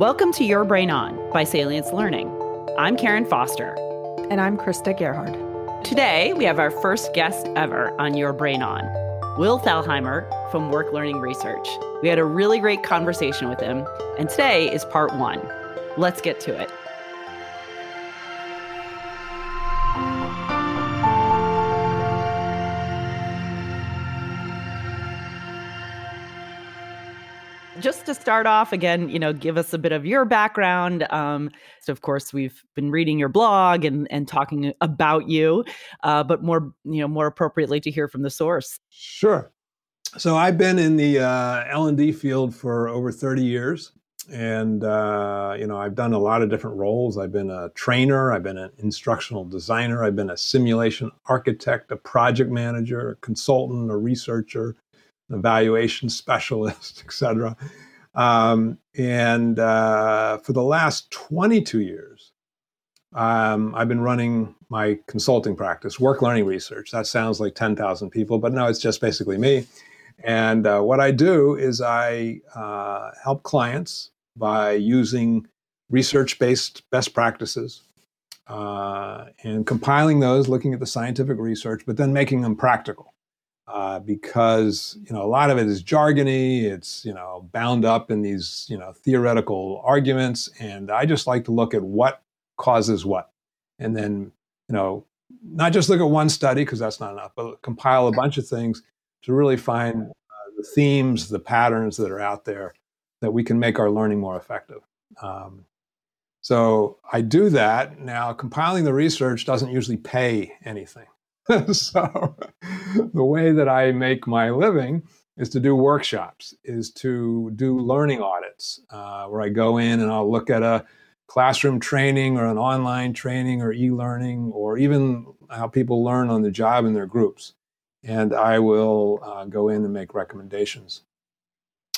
Welcome to Your Brain On by Salience Learning. I'm Karen Foster. And I'm Krista Gerhard. Today, we have our first guest ever on Your Brain On, Will Thalheimer from Work Learning Research. We had a really great conversation with him, and today is part one. Let's get to it. Just to start off again you know give us a bit of your background um, so of course we've been reading your blog and and talking about you uh, but more you know more appropriately to hear from the source. Sure. So i've been in the uh, l&d field for over 30 years and uh, you know i've done a lot of different roles. I've been a trainer i've been an instructional designer i've been a simulation architect a project manager a consultant a researcher evaluation specialist, et cetera. Um, and uh, for the last 22 years, um, I've been running my consulting practice, work learning research. That sounds like 10,000 people, but no, it's just basically me. And uh, what I do is I uh, help clients by using research based best practices uh, and compiling those, looking at the scientific research, but then making them practical uh, because you know a lot of it is jargony. It's you know bound up in these you know theoretical arguments, and I just like to look at what causes what, and then you know not just look at one study because that's not enough, but compile a bunch of things to really find uh, the themes, the patterns that are out there that we can make our learning more effective. Um, so I do that now. Compiling the research doesn't usually pay anything. so the way that I make my living is to do workshops, is to do learning audits, uh, where I go in and I'll look at a classroom training or an online training or e-learning or even how people learn on the job in their groups. And I will uh, go in and make recommendations.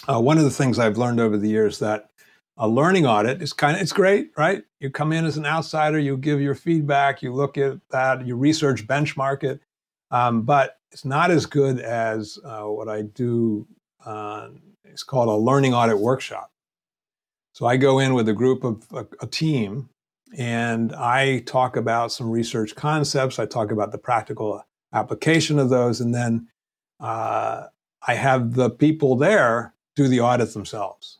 Uh, one of the things I've learned over the years that a learning audit is kind of it's great right? You come in as an outsider you give your feedback you look at that you research benchmark it. Um, but it's not as good as uh, what i do uh, it's called a learning audit workshop. So i go in with a group of a, a team and i talk about some research concepts. I talk about the practical application of those and then uh, i have the people there do the audit themselves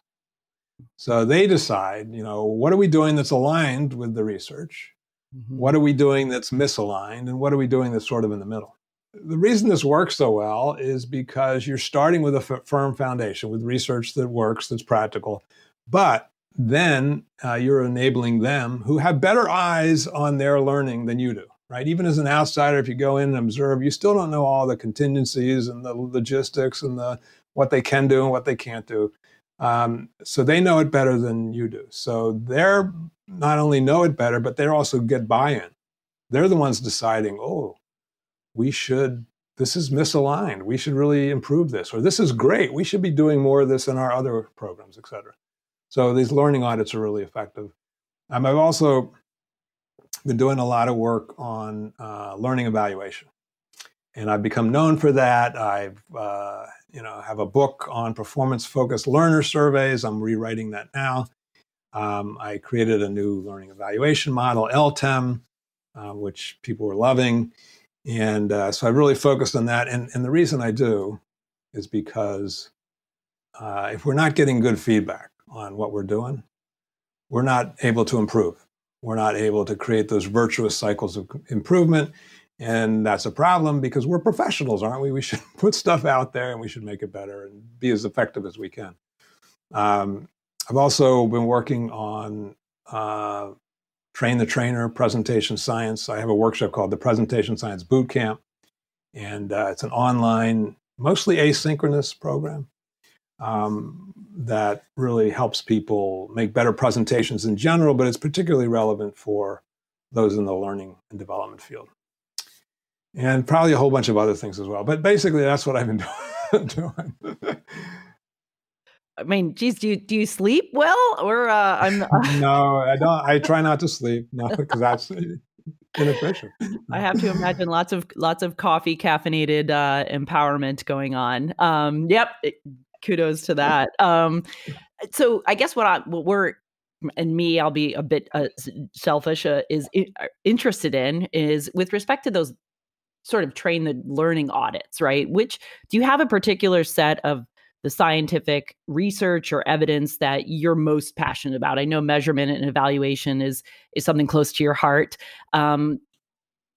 so they decide, you know, what are we doing that's aligned with the research? Mm-hmm. What are we doing that's misaligned? And what are we doing that's sort of in the middle? The reason this works so well is because you're starting with a f- firm foundation with research that works, that's practical. But then uh, you're enabling them who have better eyes on their learning than you do, right? Even as an outsider, if you go in and observe, you still don't know all the contingencies and the logistics and the what they can do and what they can't do. Um, so they know it better than you do. So they're not only know it better, but they're also get buy-in. They're the ones deciding, oh, we should. This is misaligned. We should really improve this, or this is great. We should be doing more of this in our other programs, et cetera. So these learning audits are really effective. Um, I've also been doing a lot of work on uh, learning evaluation, and I've become known for that. I've uh, you know, have a book on performance focused learner surveys. I'm rewriting that now. Um, I created a new learning evaluation model, LTEM, uh, which people were loving. And uh, so I really focused on that. And, and the reason I do is because uh, if we're not getting good feedback on what we're doing, we're not able to improve. We're not able to create those virtuous cycles of improvement. And that's a problem because we're professionals, aren't we? We should put stuff out there and we should make it better and be as effective as we can. Um, I've also been working on uh, Train the Trainer presentation science. I have a workshop called the Presentation Science Boot Camp, and uh, it's an online, mostly asynchronous program um, that really helps people make better presentations in general, but it's particularly relevant for those in the learning and development field and probably a whole bunch of other things as well. But basically, that's what I've been doing. I mean, geez, do you do you sleep well, or uh, I'm? no, I don't. I try not to sleep. No, because that's inefficient. I have to imagine lots of lots of coffee caffeinated uh, empowerment going on. Um, yep, kudos to that. Um, so I guess what I what we're and me, I'll be a bit uh, selfish, uh, is uh, interested in is with respect to those sort of train the learning audits, right? Which do you have a particular set of the scientific research or evidence that you're most passionate about? I know measurement and evaluation is is something close to your heart. Um,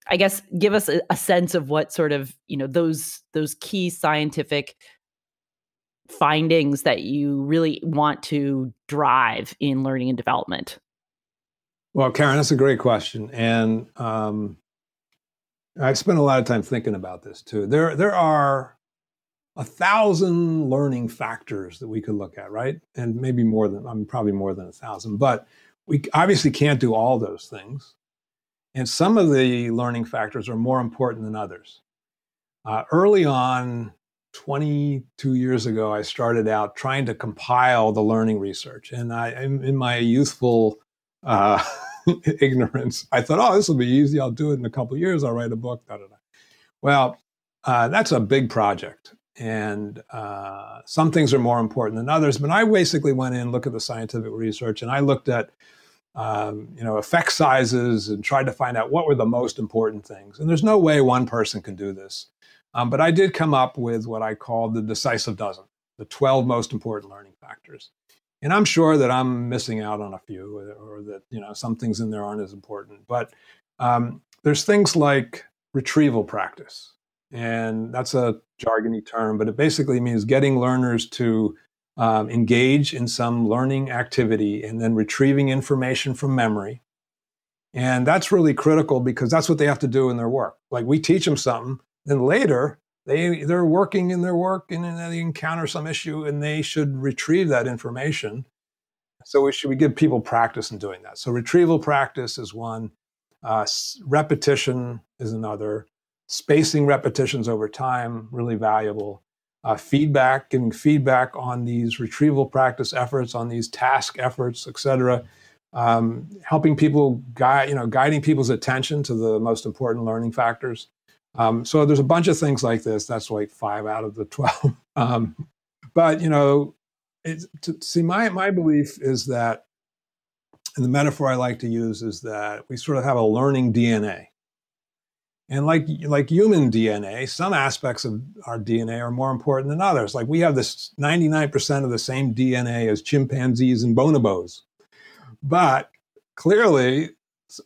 I guess give us a, a sense of what sort of you know those those key scientific findings that you really want to drive in learning and development? Well, Karen, that's a great question, and um, I've spent a lot of time thinking about this too. There, there are a thousand learning factors that we could look at, right? And maybe more than, I'm mean, probably more than a thousand, but we obviously can't do all those things. And some of the learning factors are more important than others. Uh, early on, 22 years ago, I started out trying to compile the learning research. And I, in my youthful uh, ignorance, I thought, oh, this will be easy. I'll do it in a couple years. I'll write a book. Da, da, da. Well, uh, that's a big project. And uh, some things are more important than others. But I basically went in, looked at the scientific research, and I looked at um, you know, effect sizes and tried to find out what were the most important things. And there's no way one person can do this. Um, but I did come up with what I called the decisive dozen, the 12 most important learning factors. And I'm sure that I'm missing out on a few or, that, you know, some things in there aren't as important. But um, there's things like retrieval practice. And that's a jargony term, but it basically means getting learners to um, engage in some learning activity and then retrieving information from memory. And that's really critical because that's what they have to do in their work. Like we teach them something, then later, they, they're working in their work and then they encounter some issue and they should retrieve that information. So we should we give people practice in doing that. So retrieval practice is one, uh, repetition is another, spacing repetitions over time, really valuable. Uh, feedback, giving feedback on these retrieval practice efforts, on these task efforts, et cetera. Um, helping people guide, you know, guiding people's attention to the most important learning factors. Um, so there's a bunch of things like this. That's like five out of the 12. Um, but, you know, to, see, my, my belief is that, and the metaphor I like to use is that we sort of have a learning DNA. And like, like human DNA, some aspects of our DNA are more important than others. Like we have this 99% of the same DNA as chimpanzees and bonobos. But clearly,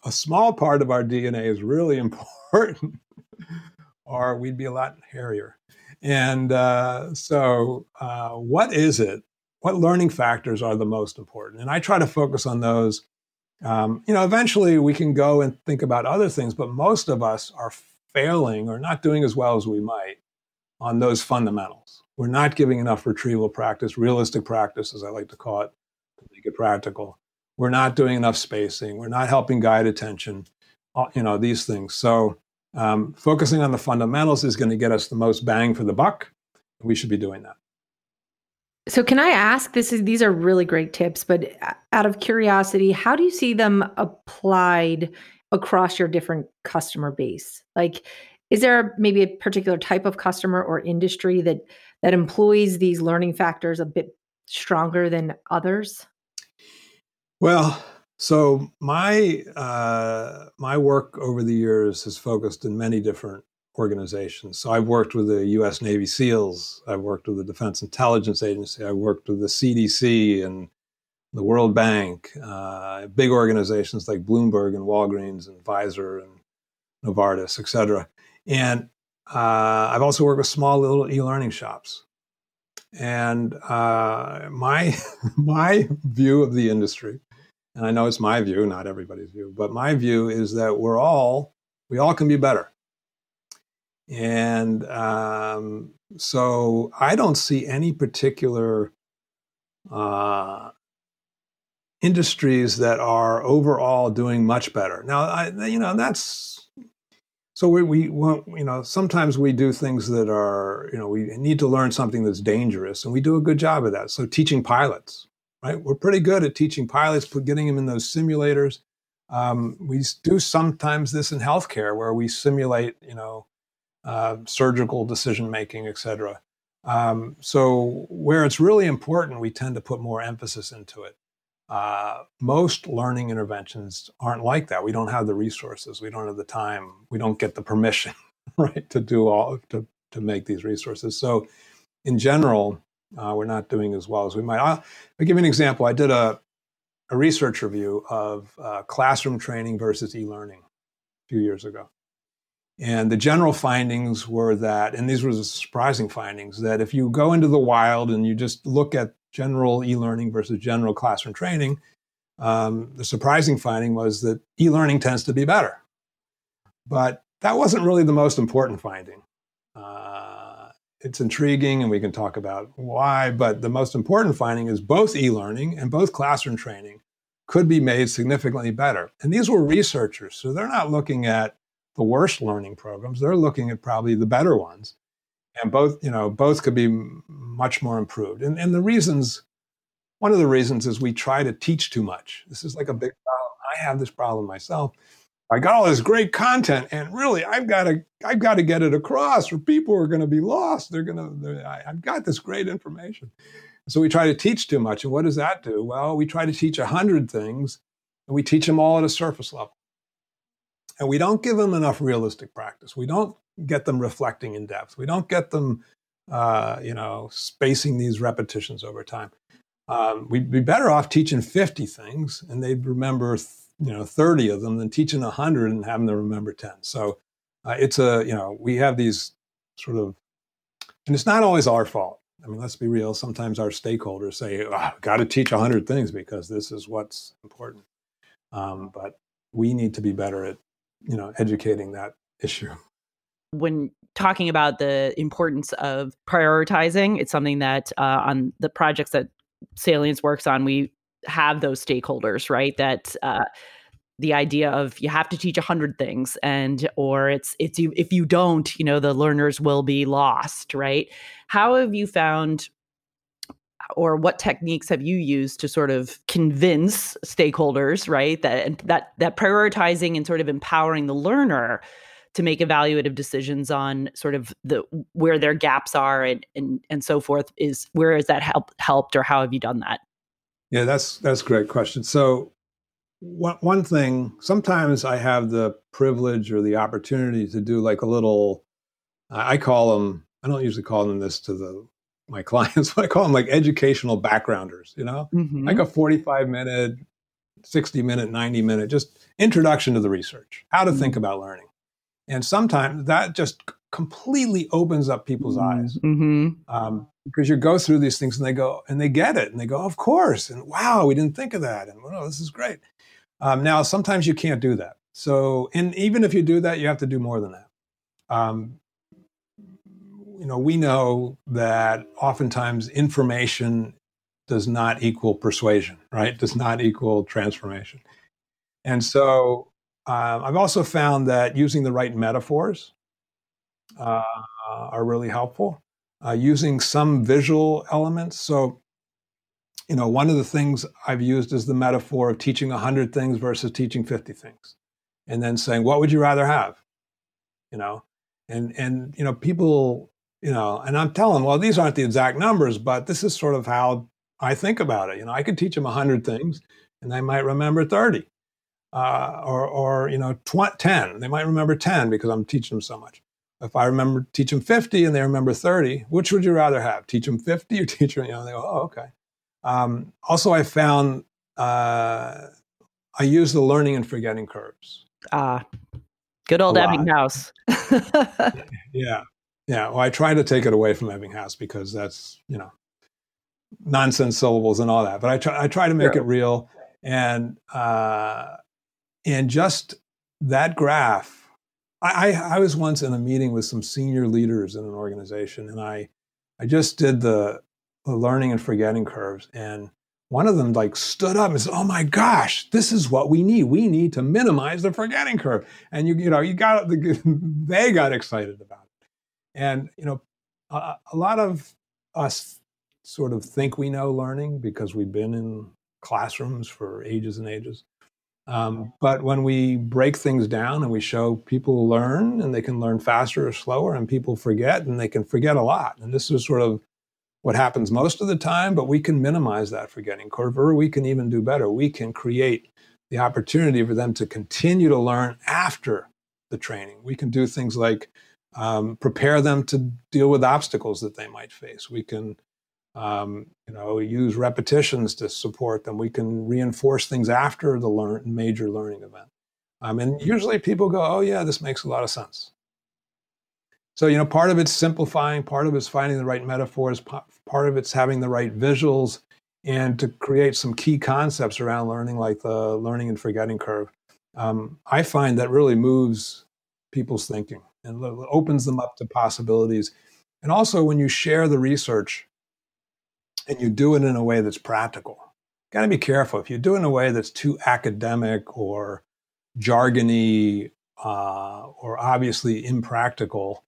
a small part of our DNA is really important or we'd be a lot hairier. And uh, so, uh, what is it? What learning factors are the most important? And I try to focus on those. Um, you know, eventually we can go and think about other things, but most of us are failing or not doing as well as we might on those fundamentals. We're not giving enough retrieval practice, realistic practice, as I like to call it, to make it practical. We're not doing enough spacing. We're not helping guide attention. You know these things. So um, focusing on the fundamentals is going to get us the most bang for the buck. We should be doing that. So, can I ask? This is these are really great tips, but uh, out of curiosity, how do you see them applied across your different customer base? Like, is there maybe a particular type of customer or industry that that employs these learning factors a bit stronger than others? Well, so my uh, my work over the years has focused in many different organizations. So I've worked with the U.S. Navy SEALs. I've worked with the Defense Intelligence Agency. I've worked with the CDC and the World Bank, uh, big organizations like Bloomberg and Walgreens and Pfizer and Novartis, et cetera. And uh, I've also worked with small little e-learning shops. And uh, my my view of the industry and I know it's my view, not everybody's view, but my view is that we're all, we all can be better. And um, so I don't see any particular uh, industries that are overall doing much better. Now, I, you know, that's so we, we you know sometimes we do things that are you know we need to learn something that's dangerous, and we do a good job of that. So teaching pilots, right? We're pretty good at teaching pilots, getting them in those simulators. Um, we do sometimes this in healthcare where we simulate, you know, uh, surgical decision making, et cetera. Um, so where it's really important, we tend to put more emphasis into it. Uh, most learning interventions aren't like that. We don't have the resources. We don't have the time. We don't get the permission, right, to do all to to make these resources. So, in general, uh, we're not doing as well as we might. I'll, I'll, give you an example. I did a a research review of uh, classroom training versus e-learning a few years ago, and the general findings were that, and these were the surprising findings, that if you go into the wild and you just look at general e-learning versus general classroom training, um, the surprising finding was that e-learning tends to be better. But that wasn't really the most important finding. Uh, it's intriguing, and we can talk about why. But the most important finding is both e-learning and both classroom training could be made significantly better. And these were researchers, so they're not looking at the worst learning programs. They're looking at probably the better ones. And both, you know, both could be much more improved. And, and the reasons, one of the reasons is we try to teach too much. This is like a big problem. I have this problem myself. I got all this great content, and really, I've got to, I've got to get it across, or people are going to be lost. They're going to, I've got this great information. So we try to teach too much, and what does that do? Well, we try to teach a hundred things, and we teach them all at a surface level and we don't give them enough realistic practice. We don't get them reflecting in depth. We don't get them, uh, you know, spacing these repetitions over time. Um, we'd be better off teaching 50 things and they'd remember, you know, 30 of them than teaching 100 and having them remember 10. So uh, it's a, you know, we have these sort of, and it's not always our fault. I mean, let's be real. Sometimes our stakeholders say, oh, got to teach 100 things because this is what's important. Um, but we need to be better at you know educating that issue when talking about the importance of prioritizing it's something that uh, on the projects that salience works on we have those stakeholders right? That uh, the idea of you have to teach a 100 things and or it's it's if you don't you know the learners will be lost right? How have you found or what techniques have you used to sort of convince stakeholders right that that that prioritizing and sort of empowering the learner to make evaluative decisions on sort of the where their gaps are and and, and so forth is where has that help, helped or how have you done that yeah that's that's a great question so one, one thing sometimes i have the privilege or the opportunity to do like a little i call them i don't usually call them this to the my clients, but I call them like educational backgrounders, you know, mm-hmm. like a 45 minute, 60 minute, 90 minute, just introduction to the research, how to mm-hmm. think about learning. And sometimes that just completely opens up people's mm-hmm. eyes mm-hmm. um, because you go through these things and they go, and they get it and they go, of course. And wow, we didn't think of that. And well, this is great. Um, now, sometimes you can't do that. So, and even if you do that, you have to do more than that. Um, you know, we know that oftentimes information does not equal persuasion, right? Does not equal transformation. And so uh, I've also found that using the right metaphors uh, are really helpful. Uh, using some visual elements. So, you know, one of the things I've used is the metaphor of teaching 100 things versus teaching 50 things. And then saying, what would you rather have? You know, and, and, you know, people you know, and I'm telling, well, these aren't the exact numbers, but this is sort of how I think about it. You know, I could teach them 100 things and they might remember 30 uh, or, or, you know, tw- 10. They might remember 10 because I'm teaching them so much. If I remember teach them 50 and they remember 30, which would you rather have? Teach them 50 or teach them, you know, they go, oh, okay. Um, also, I found uh, I use the learning and forgetting curves. Ah, good old Ebbinghaus. yeah. Yeah, well, I try to take it away from Ebbinghaus because that's you know nonsense syllables and all that. But I try I try to make it real and uh, and just that graph. I, I was once in a meeting with some senior leaders in an organization, and I I just did the, the learning and forgetting curves, and one of them like stood up and said, "Oh my gosh, this is what we need. We need to minimize the forgetting curve." And you you know you got they got excited about it. And you know, a, a lot of us sort of think we know learning because we've been in classrooms for ages and ages. Um, but when we break things down and we show people learn and they can learn faster or slower, and people forget and they can forget a lot. And this is sort of what happens most of the time, but we can minimize that forgetting curve, or we can even do better. We can create the opportunity for them to continue to learn after the training. We can do things like um, prepare them to deal with obstacles that they might face. We can, um, you know, use repetitions to support them. We can reinforce things after the learn, major learning event. Um, and usually people go, "Oh yeah, this makes a lot of sense." So you know, part of it's simplifying, part of it's finding the right metaphors, part of it's having the right visuals, and to create some key concepts around learning, like the learning and forgetting curve. Um, I find that really moves people's thinking and opens them up to possibilities. And also, when you share the research and you do it in a way that's practical, got to be careful. If you do it in a way that's too academic or jargony uh, or obviously impractical,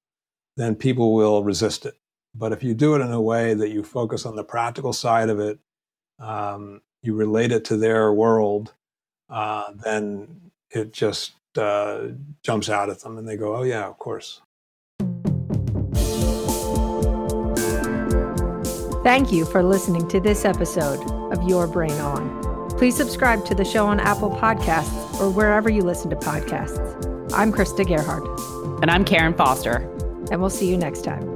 then people will resist it. But if you do it in a way that you focus on the practical side of it, um, you relate it to their world, uh, then it just uh, jumps out at them and they go, oh, yeah, of course. Thank you for listening to this episode of Your Brain On. Please subscribe to the show on Apple Podcasts or wherever you listen to podcasts. I'm Krista Gerhard. And I'm Karen Foster. And we'll see you next time.